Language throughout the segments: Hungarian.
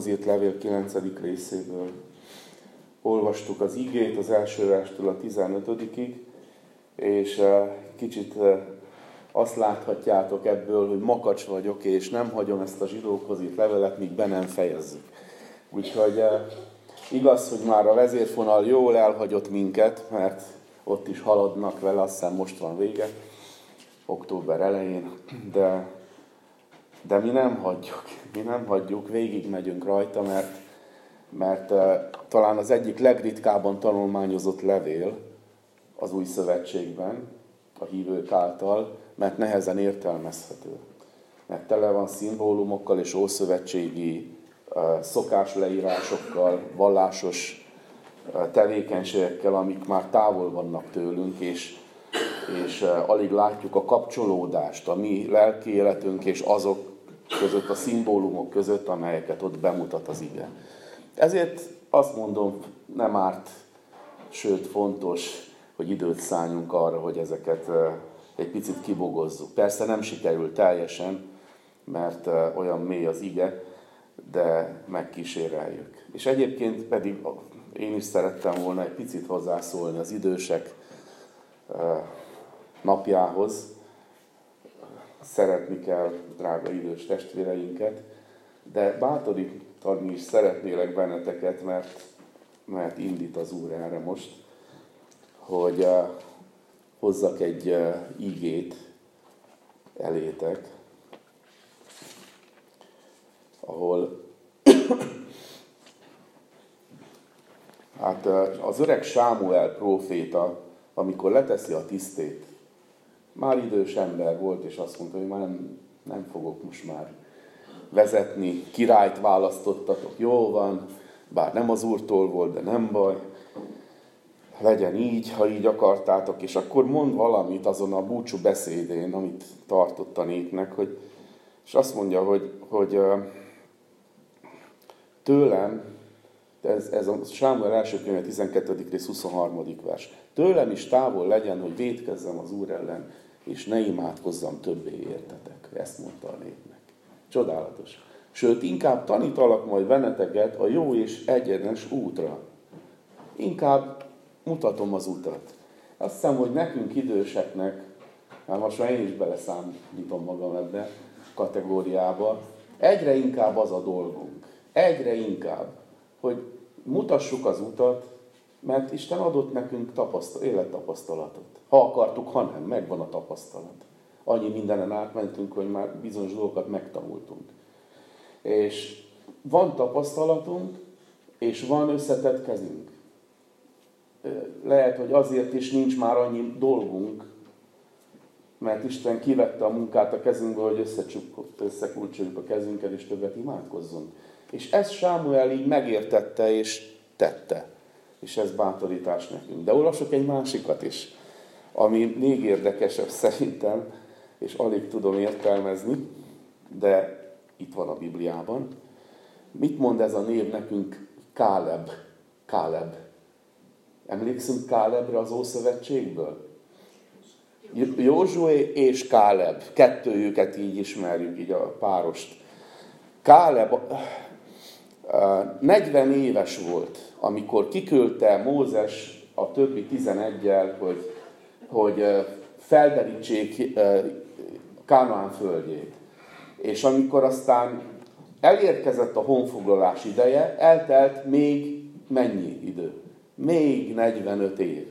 zsidókhoz írt levél 9. részéből. Olvastuk az igét az első verstől a 15 és eh, kicsit eh, azt láthatjátok ebből, hogy makacs vagyok, és nem hagyom ezt a zsidókhoz írt levelet, míg be nem fejezzük. Úgyhogy eh, igaz, hogy már a vezérfonal jól elhagyott minket, mert ott is haladnak vele, azt hiszem most van vége, október elején, de, de mi nem hagyjuk, mi nem hagyjuk, végig megyünk rajta, mert, mert uh, talán az egyik legritkábban tanulmányozott levél az új szövetségben, a hívők által, mert nehezen értelmezhető. Mert tele van szimbólumokkal és ószövetségi uh, szokásleírásokkal, vallásos tevékenységekkel, amik már távol vannak tőlünk, és, és alig látjuk a kapcsolódást a mi lelki életünk és azok között, a szimbólumok között, amelyeket ott bemutat az ige. Ezért azt mondom, nem árt, sőt fontos, hogy időt szálljunk arra, hogy ezeket egy picit kibogozzuk. Persze nem sikerül teljesen, mert olyan mély az ige, de megkíséreljük. És egyébként pedig én is szerettem volna egy picit hozzászólni az idősek napjához. Szeretni kell drága idős testvéreinket, de bátorítani is szeretnélek benneteket, mert, mert indít az Úr erre most, hogy hozzak egy ígét elétek, ahol Hát az öreg Sámuel próféta, amikor leteszi a tisztét, már idős ember volt, és azt mondta, hogy már nem, nem fogok most már vezetni, királyt választottatok, jó van, bár nem az úrtól volt, de nem baj, legyen így, ha így akartátok, és akkor mond valamit azon a búcsú beszédén, amit tartott a népnek, hogy, és azt mondja, hogy, hogy tőlem ez, ez a Sámuel első könyve 12. rész 23. vers. Tőlem is távol legyen, hogy védkezzem az Úr ellen, és ne imádkozzam többé értetek. Ezt mondta a népnek. Csodálatos. Sőt, inkább tanítalak majd benneteket a jó és egyenes útra. Inkább mutatom az utat. Azt hiszem, hogy nekünk időseknek, hát most már én is beleszámítom magam ebbe kategóriába, egyre inkább az a dolgunk. Egyre inkább, hogy mutassuk az utat, mert Isten adott nekünk tapasztal, élettapasztalatot. Ha akartuk, ha nem, megvan a tapasztalat. Annyi mindenen átmentünk, hogy már bizonyos dolgokat megtanultunk. És van tapasztalatunk, és van összetett kezünk. Lehet, hogy azért is nincs már annyi dolgunk, mert Isten kivette a munkát a kezünkből, hogy összekulcsoljuk a kezünket, és többet imádkozzunk. És ezt Sámuel így megértette és tette. És ez bátorítás nekünk. De olvasok egy másikat is, ami még érdekesebb szerintem, és alig tudom értelmezni, de itt van a Bibliában. Mit mond ez a név nekünk? Káleb. Káleb. Emlékszünk Kálebre az Ószövetségből? Józsué és Káleb. Kettőjüket így ismerjük, így a párost. Káleb 40 éves volt, amikor kiküldte Mózes a többi 11-el, hogy, hogy felderítsék Kánaán földjét. És amikor aztán elérkezett a honfoglalás ideje, eltelt még mennyi idő? Még 45 év.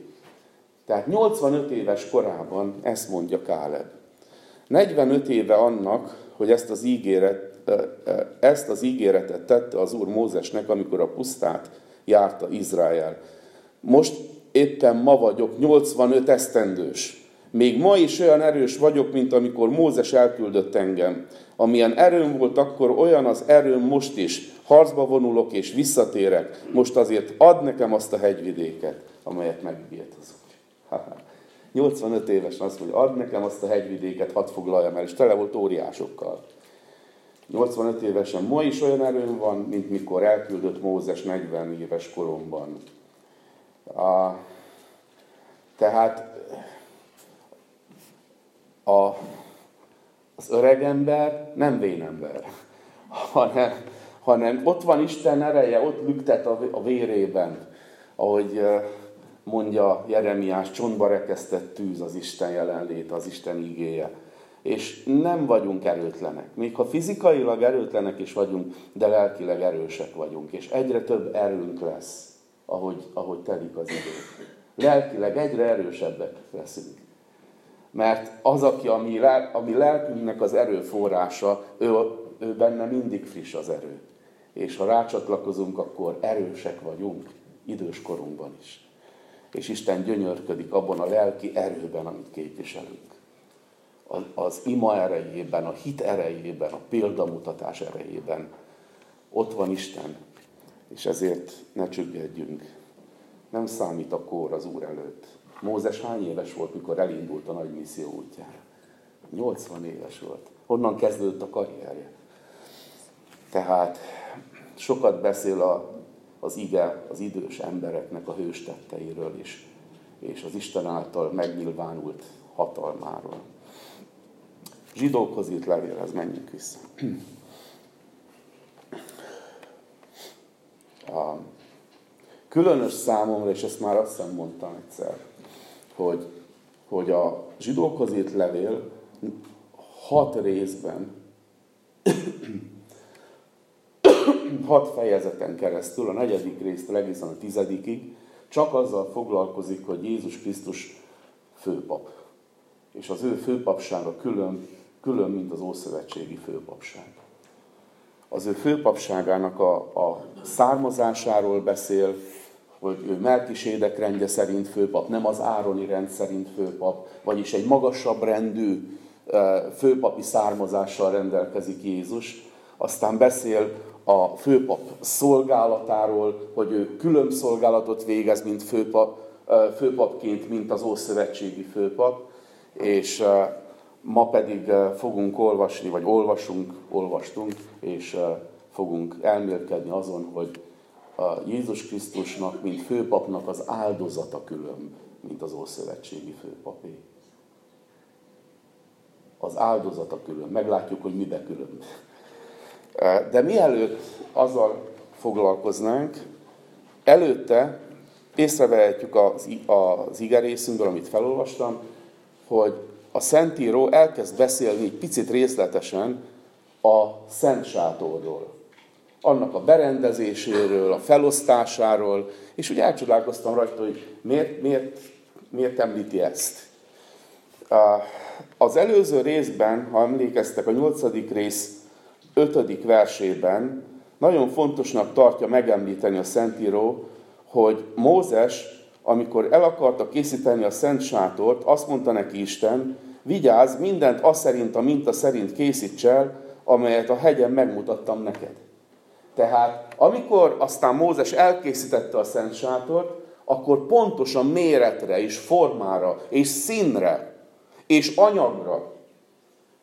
Tehát 85 éves korában ezt mondja Káleb. 45 éve annak, hogy ezt az ígéret ezt az ígéretet tette az Úr Mózesnek, amikor a pusztát járta Izrael. Most éppen ma vagyok 85 esztendős. Még ma is olyan erős vagyok, mint amikor Mózes elküldött engem. Amilyen erőm volt akkor, olyan az erőm most is. Harcba vonulok és visszatérek. Most azért ad nekem azt a hegyvidéket, amelyet megígért az Úr. 85 évesen azt mondja, ad nekem azt a hegyvidéket, hadd foglaljam el, és tele volt óriásokkal. 85 évesen ma is olyan erőm van, mint mikor elküldött Mózes 40 éves koromban. A, tehát a, az öreg ember nem vénember, hanem, hanem ott van Isten ereje, ott lüktet a vérében, ahogy mondja Jeremiás, csontba rekesztett tűz az Isten jelenlét, az Isten igéje. És nem vagyunk erőtlenek. Még ha fizikailag erőtlenek is vagyunk, de lelkileg erősek vagyunk. És egyre több erőnk lesz, ahogy, ahogy telik az idő. Lelkileg egyre erősebbek leszünk. Mert az, aki a mi, lel, a mi lelkünknek az erőforrása, ő, ő benne mindig friss az erő. És ha rácsatlakozunk, akkor erősek vagyunk, idős korunkban is. És Isten gyönyörködik abban a lelki erőben, amit képviselünk. Az ima erejében, a hit erejében, a példamutatás erejében. Ott van Isten, és ezért ne csüggedjünk. Nem számít a kór az Úr előtt. Mózes hány éves volt, mikor elindult a nagy misszió útjára? 80 éves volt. Honnan kezdődött a karrierje? Tehát sokat beszél a, az ige az idős embereknek a hőstetteiről is, és az Isten által megnyilvánult hatalmáról. Zsidókhoz írt levélhez menjünk vissza. A különös számomra, és ezt már azt hiszem mondtam egyszer, hogy, hogy a zsidókhoz írt levél hat részben, hat fejezeten keresztül, a negyedik résztől egészen a tizedikig, csak azzal foglalkozik, hogy Jézus Krisztus főpap. És az ő főpapsága külön, külön mint az Ószövetségi főpapság. Az ő főpapságának a, a származásáról beszél, hogy ő Melkisédek rendje szerint főpap, nem az Ároni rend szerint főpap, vagyis egy magasabb rendű főpapi származással rendelkezik Jézus. Aztán beszél a főpap szolgálatáról, hogy ő külön szolgálatot végez, mint főpap, főpapként, mint az Ószövetségi főpap, és ma pedig fogunk olvasni, vagy olvasunk, olvastunk, és fogunk elmélkedni azon, hogy a Jézus Krisztusnak, mint főpapnak az áldozata külön, mint az Ószövetségi főpapé. Az áldozata külön. Meglátjuk, hogy mibe külön. De mielőtt azzal foglalkoznánk, előtte észrevehetjük az, az igerészünkből, amit felolvastam, hogy a Szentíró elkezd beszélni egy picit részletesen a Szent Sátorról annak a berendezéséről, a felosztásáról, és úgy elcsodálkoztam rajta, hogy miért, miért, miért említi ezt. Az előző részben, ha emlékeztek, a nyolcadik rész ötödik versében nagyon fontosnak tartja megemlíteni a Szentíró, hogy Mózes, amikor el akarta készíteni a Szent Sátort, azt mondta neki Isten, vigyázz, mindent azt szerint, a minta szerint készíts el, amelyet a hegyen megmutattam neked. Tehát amikor aztán Mózes elkészítette a Szent Sátort, akkor pontosan méretre és formára és színre és anyagra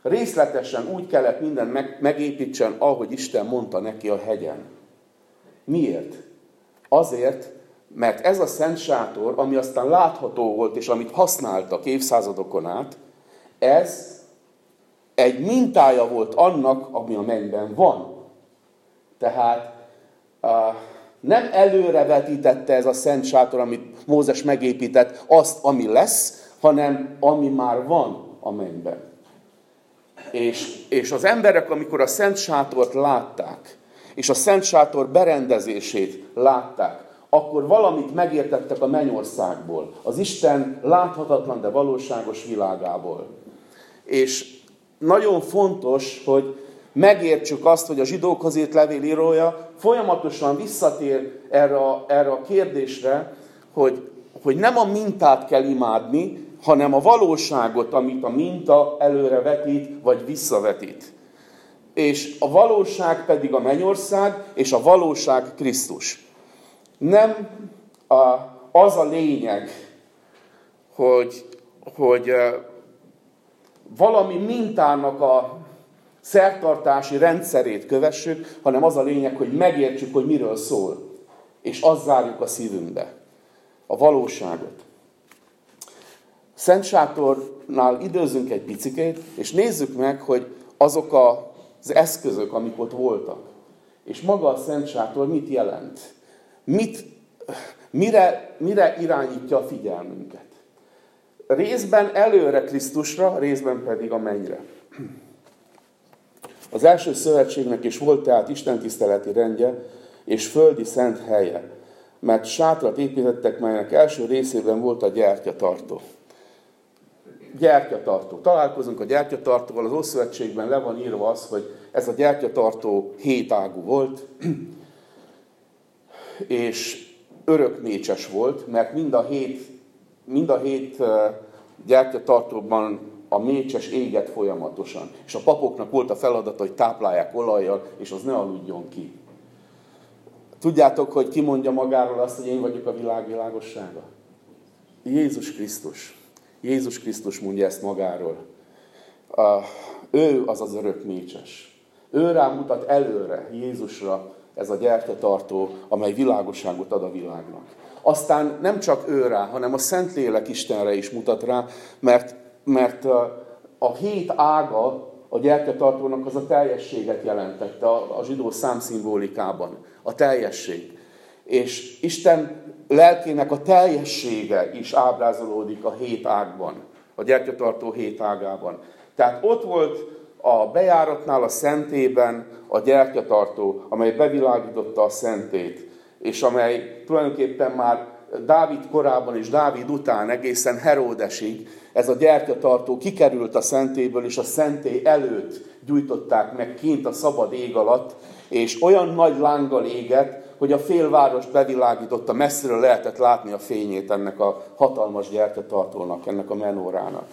részletesen úgy kellett minden meg, megépítsen, ahogy Isten mondta neki a hegyen. Miért? Azért, mert ez a Szent Sátor, ami aztán látható volt, és amit használtak évszázadokon át, ez egy mintája volt annak, ami a mennyben van. Tehát nem előrevetítette ez a szent sátor, amit Mózes megépített, azt, ami lesz, hanem ami már van a mennyben. És, és az emberek, amikor a szent sátort látták, és a szent sátor berendezését látták, akkor valamit megértettek a mennyországból, az Isten láthatatlan, de valóságos világából. És nagyon fontos, hogy megértsük azt, hogy a zsidókhoz írt levélírója folyamatosan visszatér erre a, erre a kérdésre, hogy, hogy nem a mintát kell imádni, hanem a valóságot, amit a minta előre vetít, vagy visszavetít. És a valóság pedig a mennyország, és a valóság Krisztus. Nem a, az a lényeg, hogy, hogy valami mintának a szertartási rendszerét kövessük, hanem az a lényeg, hogy megértsük, hogy miről szól. És azt zárjuk a szívünkbe. A valóságot. Szent Sátornál időzünk egy picikét, és nézzük meg, hogy azok az eszközök, amik ott voltak, És maga a Szent Sátor mit jelent? Mit, mire, mire irányítja a figyelmünket? Részben előre Krisztusra, részben pedig a mennyre. Az első szövetségnek is volt tehát Isten tiszteleti rendje és földi szent helye, mert sátrat építettek, melynek első részében volt a gyertyatartó. Gyertyatartó. Találkozunk a gyertyatartóval, az Ószövetségben le van írva az, hogy ez a gyertyatartó hétágú volt, és örökmécses volt, mert mind a hét, mind a hét gyertyatartóban a mécses éget folyamatosan. És a papoknak volt a feladata, hogy táplálják olajjal, és az ne aludjon ki. Tudjátok, hogy ki mondja magáról azt, hogy én vagyok a világ világossága? Jézus Krisztus. Jézus Krisztus mondja ezt magáról. ő az az örök mécses. Ő rámutat előre Jézusra ez a gyertyatartó, amely világosságot ad a világnak. Aztán nem csak ő rá, hanem a Szentlélek Istenre is mutat rá, mert, mert a hét ága a gyertyatartónak az a teljességet jelentette a, a zsidó számszimbólikában. A teljesség. És Isten lelkének a teljessége is ábrázolódik a hét ágban, a gyertyatartó hét ágában. Tehát ott volt a bejáratnál a szentében a gyertyatartó, amely bevilágította a szentét, és amely tulajdonképpen már Dávid korában és Dávid után egészen Heródesig ez a gyertyatartó kikerült a szentéből, és a szenté előtt gyújtották meg kint a szabad ég alatt, és olyan nagy lánggal égett, hogy a félváros bevilágította, messziről lehetett látni a fényét ennek a hatalmas gyertyatartónak, ennek a menórának.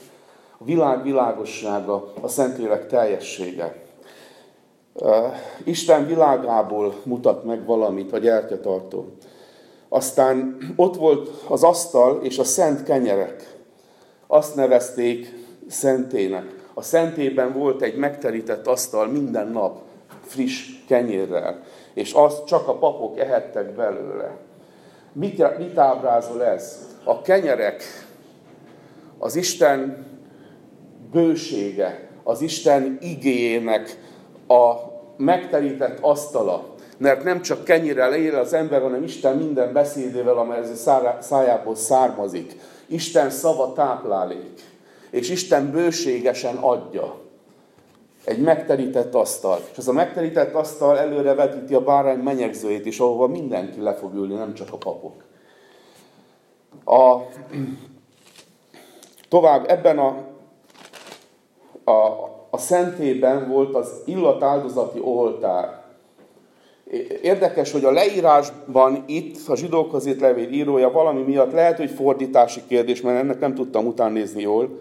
A világ világossága, a Szentlélek teljessége. Isten világából mutat meg valamit a gyertyatartó. Aztán ott volt az asztal és a szent kenyerek. Azt nevezték szentének. A szentében volt egy megterített asztal minden nap friss kenyérrel, és azt csak a papok ehettek belőle. Mit, mit ábrázol ez? A kenyerek, az Isten bősége, az Isten igéjének a megterített asztala, mert nem csak kenyire él az ember, hanem Isten minden beszédével, amely az szájából származik. Isten szava táplálék, és Isten bőségesen adja. Egy megterített asztal. És ez a megterített asztal előre vetíti a bárány menyegzőjét is, ahova mindenki le fog ülni, nem csak a papok. A, tovább ebben a, a, a szentében volt az illatáldozati oltár. Érdekes, hogy a leírásban itt a zsidókhoz írt levél írója valami miatt lehet, hogy fordítási kérdés, mert ennek nem tudtam után nézni jól.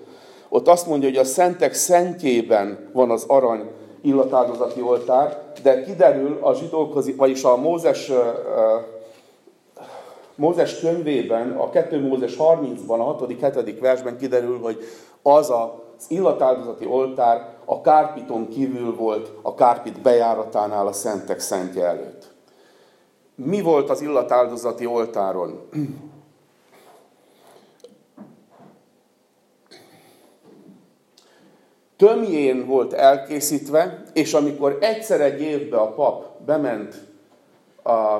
Ott azt mondja, hogy a szentek szentjében van az arany illatáldozati oltár, de kiderül a zsidókhoz, vagyis a Mózes, Mózes könyvében, a 2 Mózes 30-ban, a 6.-7. versben kiderül, hogy az az illatáldozati oltár a kárpiton kívül volt a kárpit bejáratánál a szentek szentje előtt. Mi volt az illatáldozati oltáron? Tömjén volt elkészítve, és amikor egyszer egy évbe a pap bement a,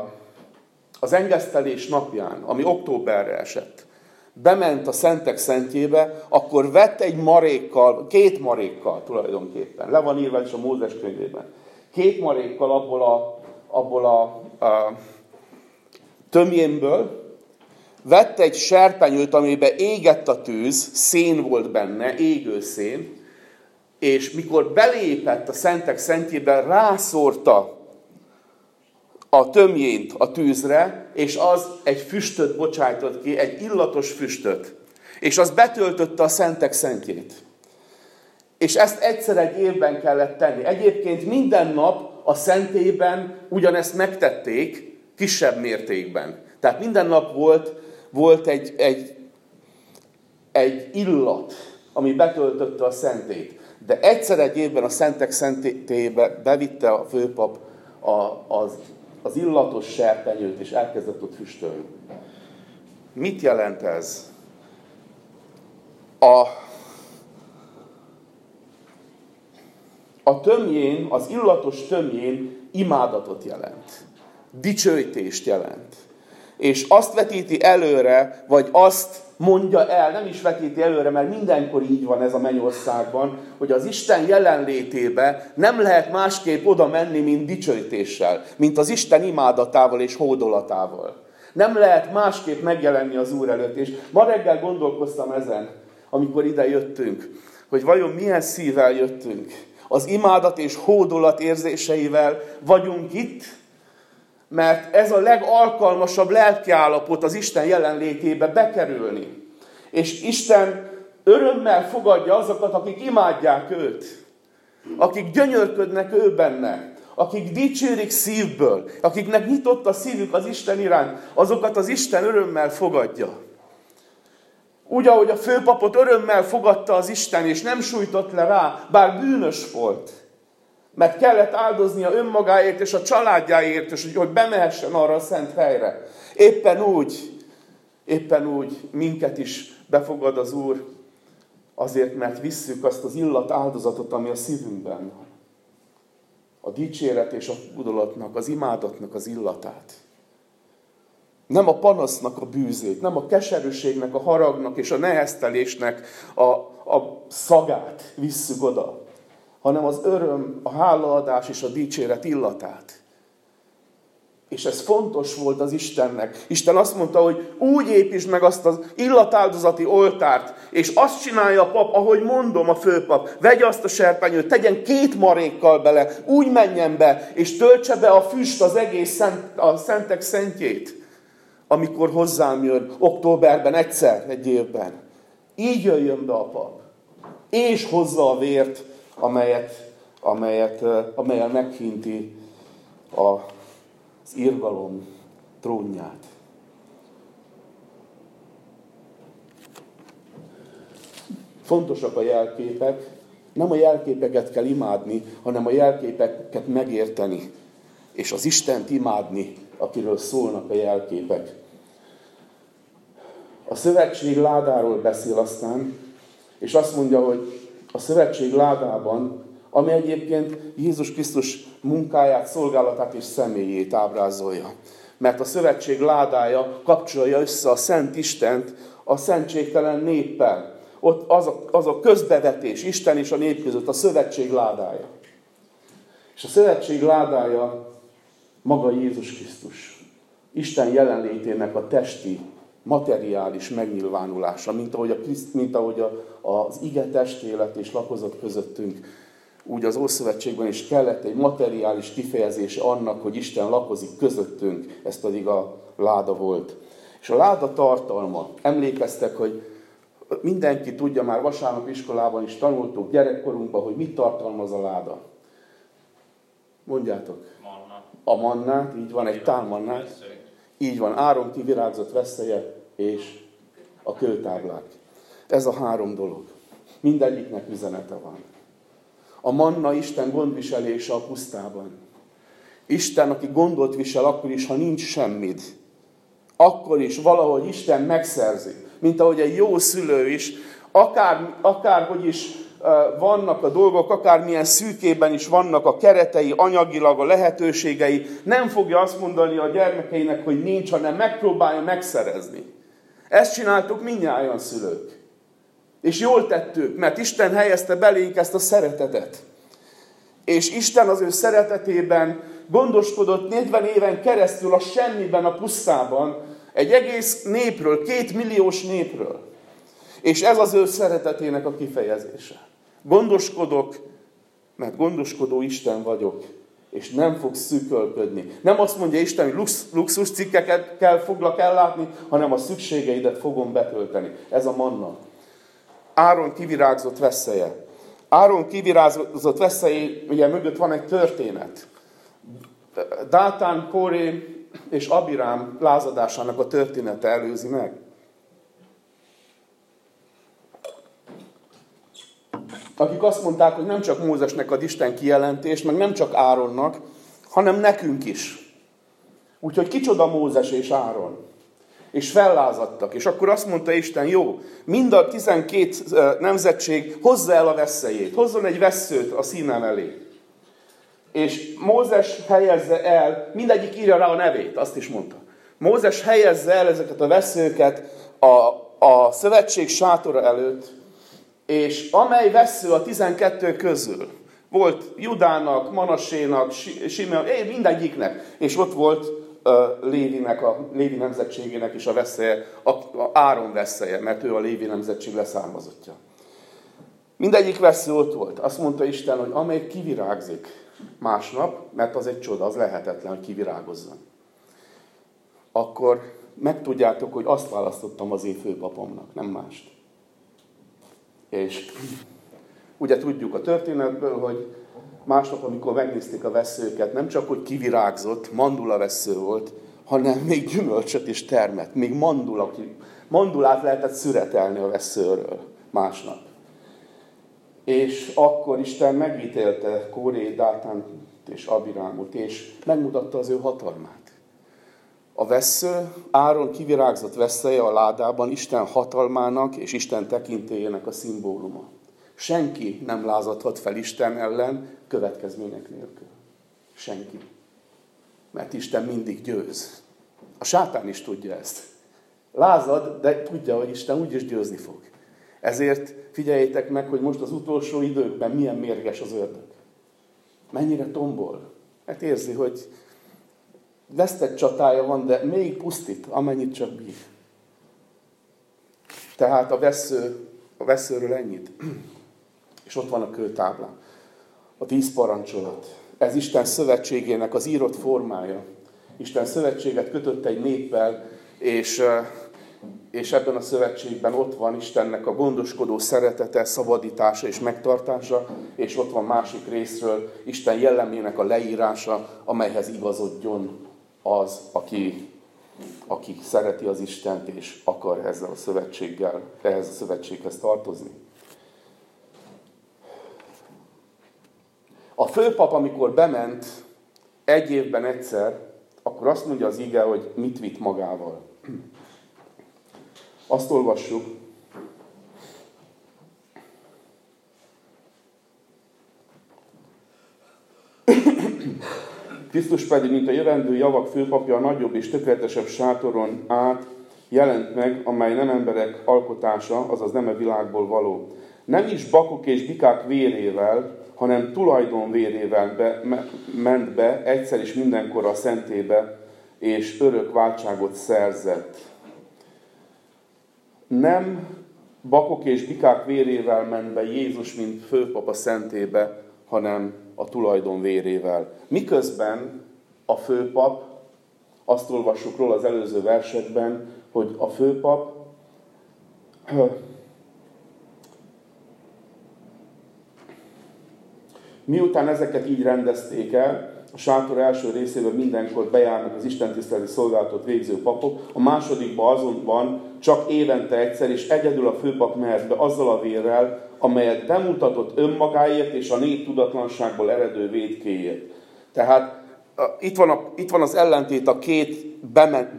az engesztelés napján, ami októberre esett, bement a szentek szentjébe, akkor vett egy marékkal, két marékkal tulajdonképpen, le van írva is a Mózes könyvében, két marékkal abból a, abból a, a tömjénből, vett egy serpenyőt, amiben égett a tűz, szén volt benne, égő szén, és mikor belépett a szentek szentjébe, rászórta a tömjént a tűzre, és az egy füstöt bocsájtott ki, egy illatos füstöt. És az betöltötte a szentek szentjét. És ezt egyszer egy évben kellett tenni. Egyébként minden nap a szentében ugyanezt megtették, kisebb mértékben. Tehát minden nap volt, volt egy, egy, egy illat, ami betöltötte a szentét. De egyszer egy évben a szentek szentébe bevitte a főpap a, az az illatos serpenyőt, és elkezdett ott füstölni. Mit jelent ez? A, a tömjén, az illatos tömjén imádatot jelent. Dicsőítést jelent. És azt vetíti előre, vagy azt mondja el, nem is vetíti előre, mert mindenkor így van ez a mennyországban, hogy az Isten jelenlétébe nem lehet másképp oda menni, mint dicsőítéssel, mint az Isten imádatával és hódolatával. Nem lehet másképp megjelenni az Úr előtt. És ma reggel gondolkoztam ezen, amikor ide jöttünk, hogy vajon milyen szívvel jöttünk. Az imádat és hódolat érzéseivel vagyunk itt, mert ez a legalkalmasabb lelkiállapot az Isten jelenlétébe bekerülni. És Isten örömmel fogadja azokat, akik imádják őt, akik gyönyörködnek ő benne, akik dicsérik szívből, akiknek nyitott a szívük az Isten iránt, azokat az Isten örömmel fogadja. Úgy, ahogy a főpapot örömmel fogadta az Isten, és nem sújtott le rá, bár bűnös volt. Mert kellett áldoznia önmagáért és a családjáért, és hogy bemehessen arra a szent helyre. Éppen úgy, éppen úgy minket is befogad az Úr, azért, mert visszük azt az illat áldozatot, ami a szívünkben van. A dicséret és a budolatnak, az imádatnak az illatát. Nem a panasznak a bűzét, nem a keserűségnek, a haragnak és a neheztelésnek a, a szagát visszük oda, hanem az öröm, a hálaadás és a dicséret illatát. És ez fontos volt az Istennek. Isten azt mondta, hogy úgy építsd meg azt az illatáldozati oltárt, és azt csinálja a pap, ahogy mondom a főpap, vegye azt a serpenyőt, tegyen két marékkal bele, úgy menjen be, és töltse be a füst az egész szent, a szentek szentjét, amikor hozzám jön októberben egyszer egy évben. Így jöjjön be a pap, és hozza a vért, amelyet, amelyet, amelyel meghinti a az irgalom trónját. Fontosak a jelképek, nem a jelképeket kell imádni, hanem a jelképeket megérteni, és az Istent imádni, akiről szólnak a jelképek. A szövetség ládáról beszél aztán, és azt mondja, hogy a szövetség ládában ami egyébként Jézus Krisztus munkáját, szolgálatát és személyét ábrázolja. Mert a szövetség ládája kapcsolja össze a Szent Istent a szentségtelen néppel. Ott az a, az a közbevetés Isten és a nép között, a szövetség ládája. És a szövetség ládája maga Jézus Krisztus. Isten jelenlétének a testi, materiális megnyilvánulása, mint ahogy, a, mint ahogy a, az ige testélet és lakozott közöttünk úgy az Ószövetségben is kellett egy materiális kifejezése annak, hogy Isten lakozik közöttünk, ez pedig a láda volt. És a láda tartalma, emlékeztek, hogy mindenki tudja, már vasárnap iskolában is tanultuk gyerekkorunkban, hogy mit tartalmaz a láda. Mondjátok. Manna. A mannát, így van, egy tálmannát. Így van, áron kivirágzott veszélye és a kőtáblák. Ez a három dolog. Mindegyiknek üzenete van. A manna Isten gondviselése a pusztában. Isten, aki gondot visel akkor is, ha nincs semmid. Akkor is valahogy Isten megszerzi. Mint ahogy egy jó szülő is, akár, akárhogy is vannak a dolgok, akármilyen szűkében is vannak a keretei, anyagilag a lehetőségei, nem fogja azt mondani a gyermekeinek, hogy nincs, hanem megpróbálja megszerezni. Ezt csináltuk mindnyájan szülők. És jól tettük, mert Isten helyezte belénk ezt a szeretetet. És Isten az ő szeretetében gondoskodott 40 éven keresztül a semmiben, a pusztában, egy egész népről, két milliós népről. És ez az ő szeretetének a kifejezése. Gondoskodok, mert gondoskodó Isten vagyok, és nem fog szűkölködni. Nem azt mondja Isten, hogy lux, luxus cikkeket kell, foglak ellátni, hanem a szükségeidet fogom betölteni. Ez a manna. Áron kivirágzott veszélye. Áron kivirágzott ugye mögött van egy történet. Dátán, Kóré és Abirám lázadásának a története előzi meg. Akik azt mondták, hogy nem csak Mózesnek ad Isten kijelentést, meg nem csak Áronnak, hanem nekünk is. Úgyhogy kicsoda Mózes és Áron? és fellázadtak. És akkor azt mondta Isten, jó, mind a 12 nemzetség hozza el a veszélyét, hozzon egy veszőt a színem elé. És Mózes helyezze el, mindegyik írja rá a nevét, azt is mondta. Mózes helyezze el ezeket a veszőket a, a szövetség sátora előtt, és amely vesző a 12 közül, volt Judának, Manasénak, Simeon, mindegyiknek, és ott volt Lévinek, a Lévi nemzetségének is a veszélye, a, a Áron veszélye, mert ő a Lévi nemzetség leszármazottja. Mindegyik vesző ott volt. Azt mondta Isten, hogy amelyik kivirágzik másnap, mert az egy csoda, az lehetetlen, hogy kivirágozzon. Akkor megtudjátok, hogy azt választottam az én főpapomnak, nem mást. És ugye tudjuk a történetből, hogy másnap, amikor megnézték a veszőket, nem csak, hogy kivirágzott, mandula vesző volt, hanem még gyümölcsöt is termett, még mandula, mandulát lehetett szüretelni a veszőről másnap. És akkor Isten megítélte Kóré, Dátánt és Abirámot, és megmutatta az ő hatalmát. A vesző, Áron kivirágzott veszélye a ládában Isten hatalmának és Isten tekintélyének a szimbóluma. Senki nem lázadhat fel Isten ellen következmények nélkül. Senki. Mert Isten mindig győz. A sátán is tudja ezt. Lázad, de tudja, hogy Isten úgyis győzni fog. Ezért figyeljétek meg, hogy most az utolsó időkben milyen mérges az ördög. Mennyire tombol. Hát érzi, hogy vesztett csatája van, de még pusztít, amennyit csak bír. Tehát a vesző, a veszőről ennyit. És ott van a kőtábla. A tíz parancsolat. Ez Isten szövetségének az írott formája. Isten szövetséget kötött egy néppel, és, és ebben a szövetségben ott van Istennek a gondoskodó szeretete, szabadítása és megtartása, és ott van másik részről Isten jellemének a leírása, amelyhez igazodjon az, aki, aki szereti az Istent, és akar ezzel a szövetséggel, ehhez a szövetséghez tartozni. A főpap, amikor bement egy évben egyszer, akkor azt mondja az ige, hogy mit vitt magával. Azt olvassuk, Krisztus pedig, mint a jövendő javak főpapja, a nagyobb és tökéletesebb sátoron át jelent meg, amely nem emberek alkotása, azaz nem a világból való. Nem is bakok és bikák vérével, hanem tulajdon vérével be, me, ment be egyszer is mindenkor a szentébe, és örök váltságot szerzett. Nem bakok és bikák vérével ment be Jézus, mint főpap a szentébe, hanem a tulajdon vérével. Miközben a főpap, azt olvassuk róla az előző versekben, hogy a főpap miután ezeket így rendezték el, a sátor első részében mindenkor bejárnak az istentiszteleti szolgálatot végző papok, a másodikban azonban csak évente egyszer, és egyedül a főpap mehet be azzal a vérrel, amelyet bemutatott önmagáért és a nép tudatlanságból eredő védkéért. Tehát itt van, a, itt van az ellentét a két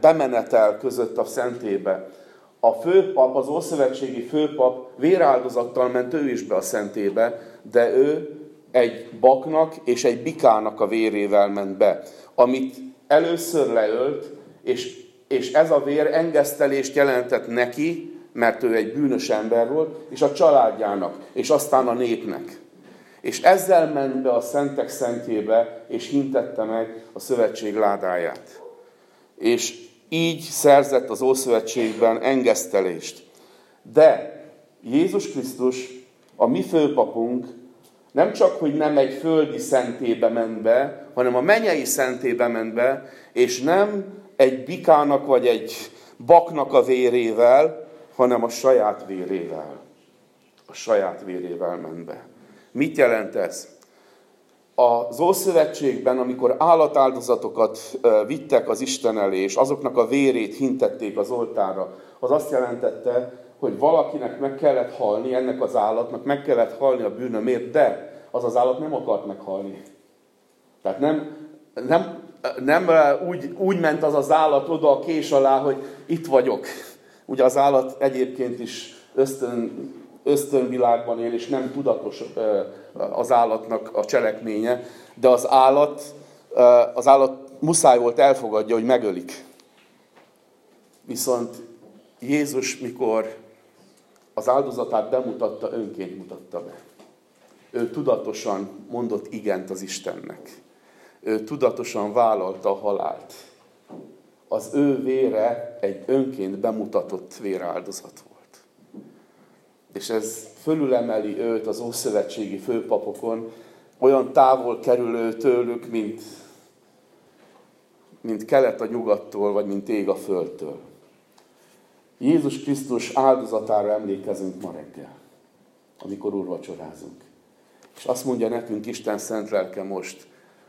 bemenetel között a szentébe. A főpap, az Ószövetségi főpap véráldozattal ment ő is be a szentébe, de ő egy baknak és egy bikának a vérével ment be, amit először leölt, és, és ez a vér engesztelést jelentett neki, mert ő egy bűnös ember volt, és a családjának, és aztán a népnek. És ezzel ment be a szentek szentjébe, és hintette meg a szövetség ládáját. És így szerzett az Ószövetségben engesztelést. De Jézus Krisztus, a mi főpapunk, nem csak, hogy nem egy földi szentébe ment be, hanem a menyei szentébe ment be, és nem egy bikának vagy egy baknak a vérével, hanem a saját vérével. A saját vérével ment be. Mit jelent ez? Az Ószövetségben, amikor állatáldozatokat vittek az Isten elé, és azoknak a vérét hintették az oltára, az azt jelentette, hogy valakinek meg kellett halni, ennek az állatnak meg kellett halni a bűnömért, de az az állat nem akart meghalni. Tehát nem, nem, nem úgy, úgy ment az az állat oda a kés alá, hogy itt vagyok. Ugye az állat egyébként is ösztön ösztönvilágban él, és nem tudatos az állatnak a cselekménye, de az állat, az állat muszáj volt elfogadja, hogy megölik. Viszont Jézus, mikor az áldozatát bemutatta, önként mutatta be. Ő tudatosan mondott igent az Istennek. Ő tudatosan vállalta a halált. Az ő vére egy önként bemutatott véráldozat volt. És ez fölülemeli őt az ószövetségi főpapokon, olyan távol kerülő tőlük, mint, mint kelet a nyugattól, vagy mint ég a földtől. Jézus Krisztus áldozatára emlékezünk ma reggel, amikor úrvacsorázunk. És azt mondja nekünk Isten szent lelke most,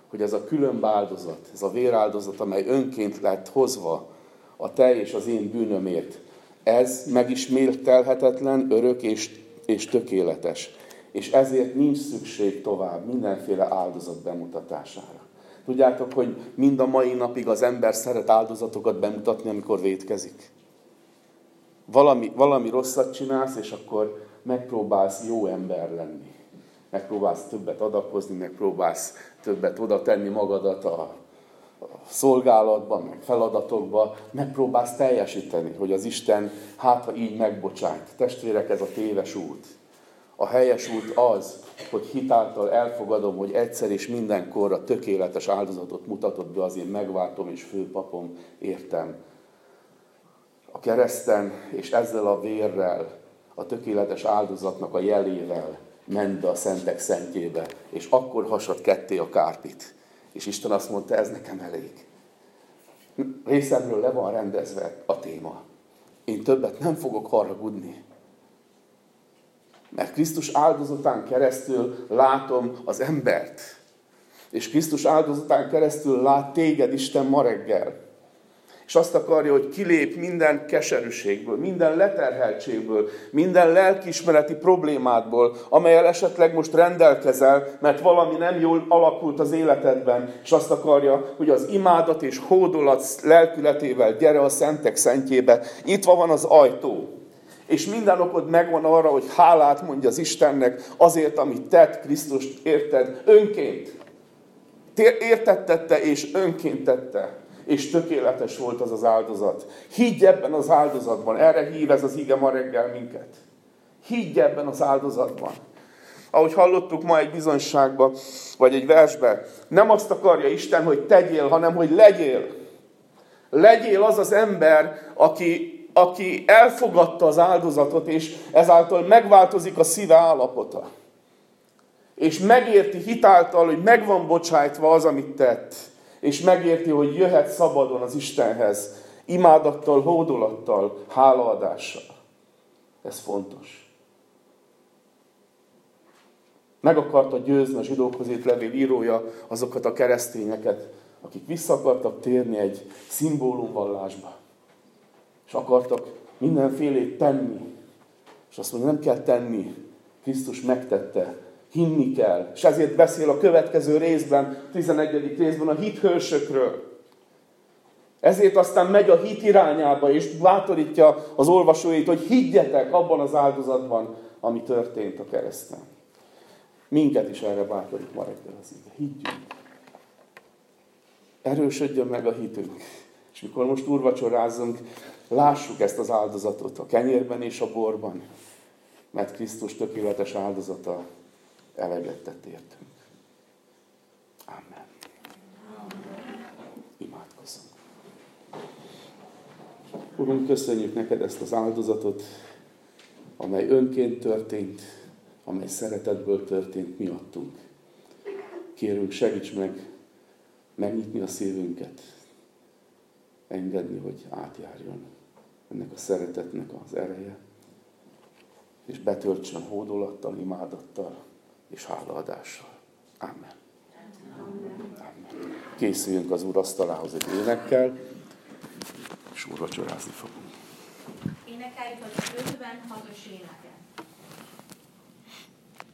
hogy ez a különb áldozat, ez a véráldozat, amely önként lett hozva a te és az én bűnömért, ez megismételhetetlen, örök és, és tökéletes. És ezért nincs szükség tovább mindenféle áldozat bemutatására. Tudjátok, hogy mind a mai napig az ember szeret áldozatokat bemutatni, amikor vétkezik? Valami, valami rosszat csinálsz, és akkor megpróbálsz jó ember lenni. Megpróbálsz többet adakozni, megpróbálsz többet oda tenni magadat a, szolgálatban, meg feladatokba, megpróbálsz teljesíteni, hogy az Isten hát, ha így megbocsájt. Testvérek, ez a téves út. A helyes út az, hogy hitáltal elfogadom, hogy egyszer és mindenkorra tökéletes áldozatot mutatott be az én megváltom és főpapom, értem a kereszten, és ezzel a vérrel, a tökéletes áldozatnak a jelével ment be a szentek szentjébe, és akkor hasad ketté a kárpit. És Isten azt mondta, ez nekem elég. Részemről le van rendezve a téma. Én többet nem fogok haragudni. Mert Krisztus áldozatán keresztül látom az embert. És Krisztus áldozatán keresztül lát téged Isten ma reggel. És azt akarja, hogy kilép minden keserűségből, minden leterheltségből, minden lelkismereti problémádból, amelyel esetleg most rendelkezel, mert valami nem jól alakult az életedben, és azt akarja, hogy az imádat és hódolat lelkületével gyere a szentek szentjébe. Itt van az ajtó. És minden okod megvan arra, hogy hálát mondja az Istennek azért, amit tett Krisztus, érted, önként. Értettette és önként tette és tökéletes volt az az áldozat. Higgy ebben az áldozatban. Erre hív ez az ige ma reggel minket. Higgy ebben az áldozatban. Ahogy hallottuk ma egy bizonyságba, vagy egy versbe, nem azt akarja Isten, hogy tegyél, hanem hogy legyél. Legyél az az ember, aki, aki elfogadta az áldozatot, és ezáltal megváltozik a szíve állapota. És megérti hitáltal, hogy megvan bocsájtva az, amit tett és megérti, hogy jöhet szabadon az Istenhez, imádattal, hódolattal, hálaadással. Ez fontos. Meg akarta győzni a zsidókhoz írt levél írója azokat a keresztényeket, akik vissza akartak térni egy szimbólumvallásba. És akartak mindenfélét tenni. És azt mondja, nem kell tenni. Krisztus megtette, hinni kell. És ezért beszél a következő részben, 11. részben a hithősökről. Ezért aztán megy a hit irányába, és bátorítja az olvasóit, hogy higgyetek abban az áldozatban, ami történt a kereszten. Minket is erre bátorít ma reggel az ige. Higgyünk. Erősödjön meg a hitünk. És mikor most úrvacsorázunk, lássuk ezt az áldozatot a kenyérben és a borban, mert Krisztus tökéletes áldozata eleget tett értünk. Amen. Imádkozzunk. Urunk, köszönjük neked ezt az áldozatot, amely önként történt, amely szeretetből történt miattunk. Kérünk, segíts meg megnyitni a szívünket, engedni, hogy átjárjon ennek a szeretetnek az ereje, és betöltsön hódolattal, imádattal, és hálaadással. Amen. Amen. Készüljünk az Úr asztalához egy énekkel, és úrvacsorázni fogunk. Énekeljük az 50 hatos éneket.